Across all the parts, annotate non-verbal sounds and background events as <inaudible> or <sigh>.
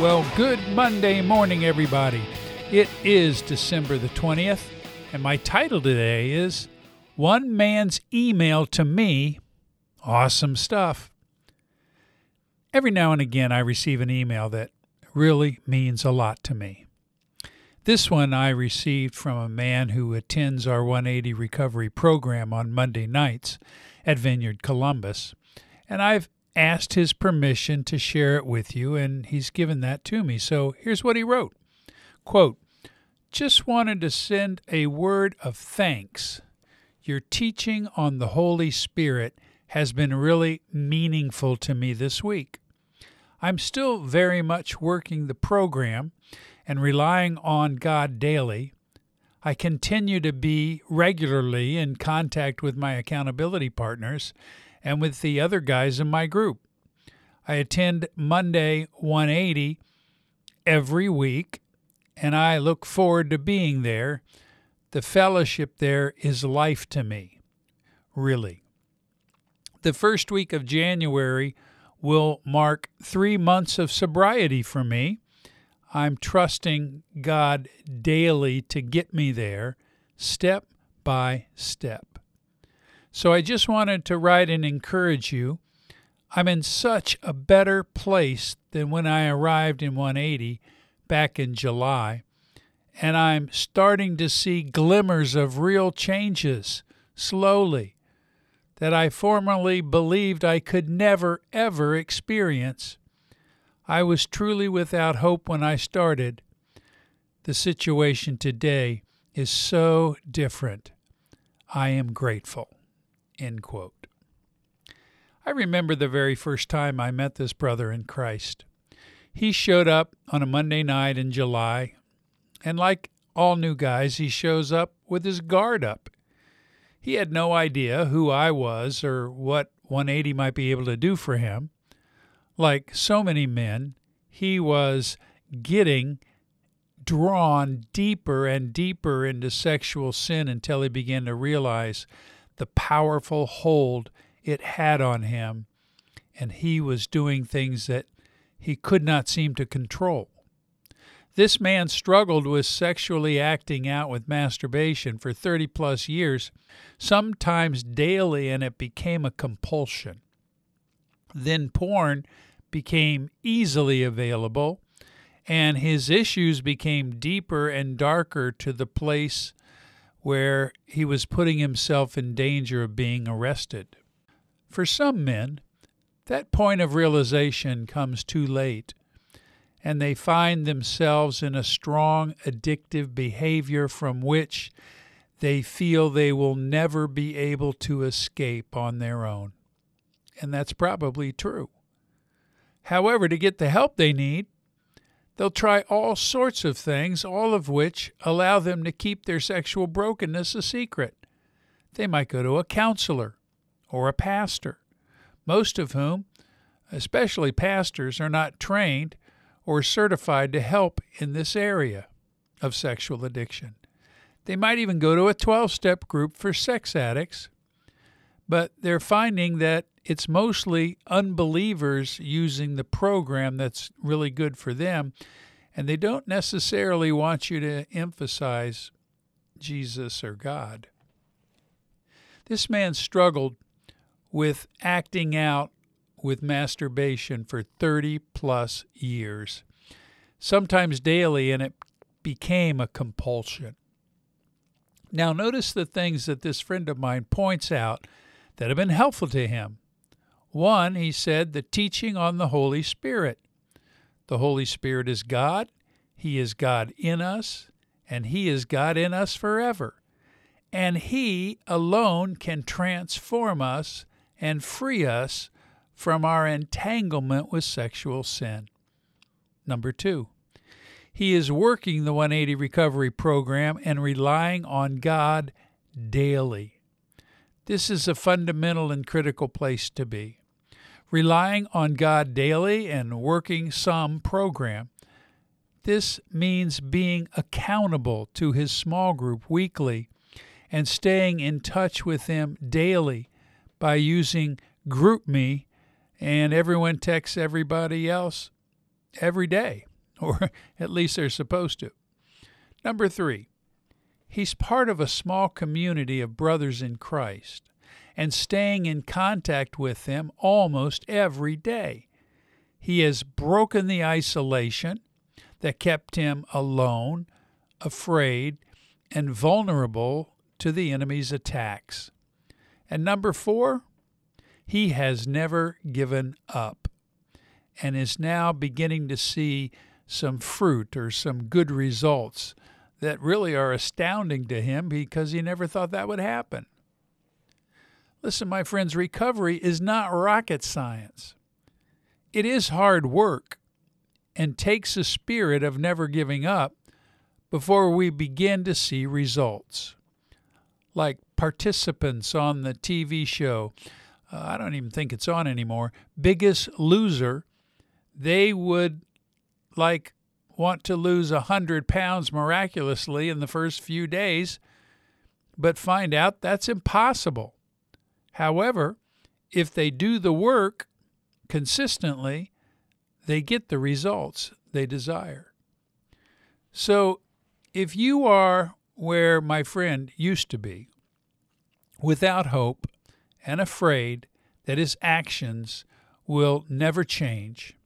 Well, good Monday morning, everybody. It is December the 20th, and my title today is One Man's Email to Me. Awesome stuff. Every now and again, I receive an email that really means a lot to me. This one I received from a man who attends our 180 recovery program on Monday nights at Vineyard Columbus, and I've asked his permission to share it with you, and he's given that to me. So here's what he wrote Quote, Just wanted to send a word of thanks. Your teaching on the Holy Spirit has been really meaningful to me this week. I'm still very much working the program and relying on God daily. I continue to be regularly in contact with my accountability partners and with the other guys in my group. I attend Monday 180 every week, and I look forward to being there. The fellowship there is life to me, really. The first week of January will mark three months of sobriety for me. I'm trusting God daily to get me there, step by step. So I just wanted to write and encourage you. I'm in such a better place than when I arrived in 180 back in July, and I'm starting to see glimmers of real changes slowly that I formerly believed I could never, ever experience. I was truly without hope when I started. The situation today is so different. I am grateful. End quote. I remember the very first time I met this brother in Christ. He showed up on a Monday night in July, and like all new guys, he shows up with his guard up. He had no idea who I was or what 180 might be able to do for him. Like so many men, he was getting drawn deeper and deeper into sexual sin until he began to realize the powerful hold it had on him, and he was doing things that he could not seem to control. This man struggled with sexually acting out with masturbation for 30 plus years, sometimes daily, and it became a compulsion. Then porn became easily available, and his issues became deeper and darker to the place where he was putting himself in danger of being arrested. For some men, that point of realization comes too late, and they find themselves in a strong addictive behavior from which they feel they will never be able to escape on their own. And that's probably true. However, to get the help they need, They'll try all sorts of things, all of which allow them to keep their sexual brokenness a secret. They might go to a counselor or a pastor, most of whom, especially pastors, are not trained or certified to help in this area of sexual addiction. They might even go to a 12 step group for sex addicts, but they're finding that it's mostly unbelievers using the program that's really good for them, and they don't necessarily want you to emphasize Jesus or God. This man struggled with acting out with masturbation for 30 plus years, sometimes daily, and it became a compulsion. Now, notice the things that this friend of mine points out that have been helpful to him. One, he said, the teaching on the Holy Spirit. The Holy Spirit is God, He is God in us, and He is God in us forever. And He alone can transform us and free us from our entanglement with sexual sin. Number two, he is working the 180 recovery program and relying on God daily. This is a fundamental and critical place to be. Relying on God daily and working some program. This means being accountable to his small group weekly and staying in touch with them daily by using GroupMe and everyone texts everybody else every day. <laughs> or at least they're supposed to. Number three, he's part of a small community of brothers in Christ and staying in contact with them almost every day. He has broken the isolation that kept him alone, afraid, and vulnerable to the enemy's attacks. And number four, he has never given up and is now beginning to see some fruit or some good results that really are astounding to him because he never thought that would happen. Listen, my friends, recovery is not rocket science. It is hard work and takes a spirit of never giving up before we begin to see results. Like participants on the TV show, uh, I don't even think it's on anymore, Biggest Loser, they would like want to lose a 100 pounds miraculously in the first few days, but find out that's impossible. However, if they do the work consistently, they get the results they desire. So, if you are where my friend used to be, without hope and afraid that his actions will never change,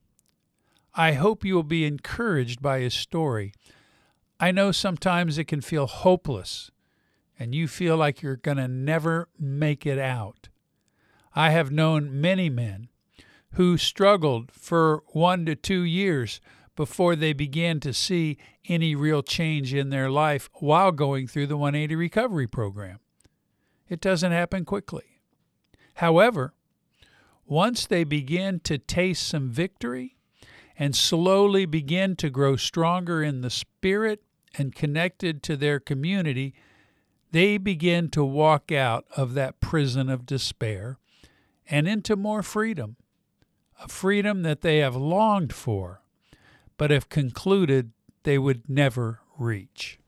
I hope you will be encouraged by his story. I know sometimes it can feel hopeless and you feel like you're going to never make it out. I have known many men who struggled for one to two years before they began to see any real change in their life while going through the 180 recovery program. It doesn't happen quickly. However, once they begin to taste some victory, and slowly begin to grow stronger in the spirit and connected to their community, they begin to walk out of that prison of despair and into more freedom, a freedom that they have longed for, but have concluded they would never reach.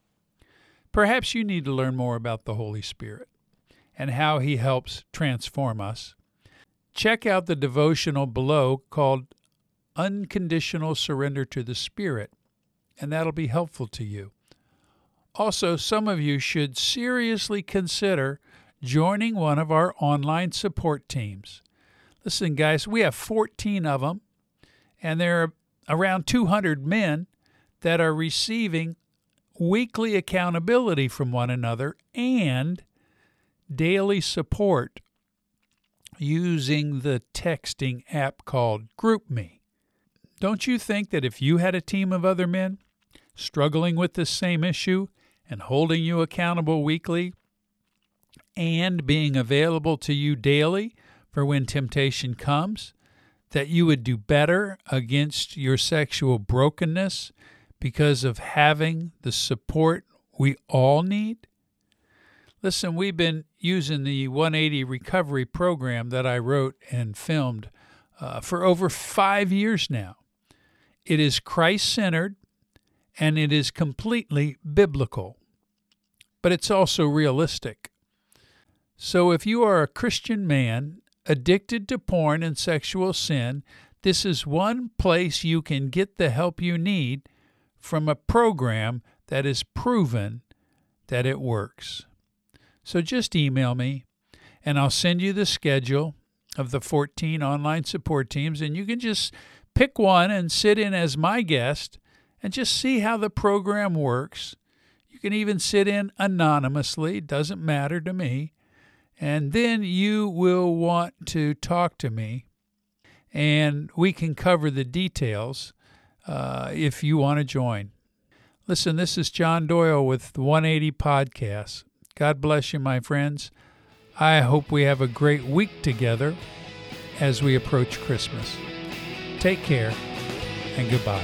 Perhaps you need to learn more about the Holy Spirit and how He helps transform us. Check out the devotional below called unconditional surrender to the Spirit, and that'll be helpful to you. Also, some of you should seriously consider joining one of our online support teams. Listen, guys, we have 14 of them, and there are around 200 men that are receiving weekly accountability from one another and daily support using the texting app called GroupMe. Don't you think that if you had a team of other men struggling with this same issue and holding you accountable weekly and being available to you daily for when temptation comes, that you would do better against your sexual brokenness because of having the support we all need? Listen, we've been using the 180 recovery program that I wrote and filmed uh, for over five years now. It is Christ centered and it is completely biblical, but it's also realistic. So if you are a Christian man addicted to porn and sexual sin, this is one place you can get the help you need from a program that is proven that it works. So just email me and I'll send you the schedule of the 14 online support teams and you can just pick one and sit in as my guest and just see how the program works. You can even sit in anonymously, doesn't matter to me. And then you will want to talk to me, and we can cover the details uh, if you want to join. Listen, this is John Doyle with the 180 Podcast. God bless you, my friends. I hope we have a great week together as we approach Christmas. Take care and goodbye.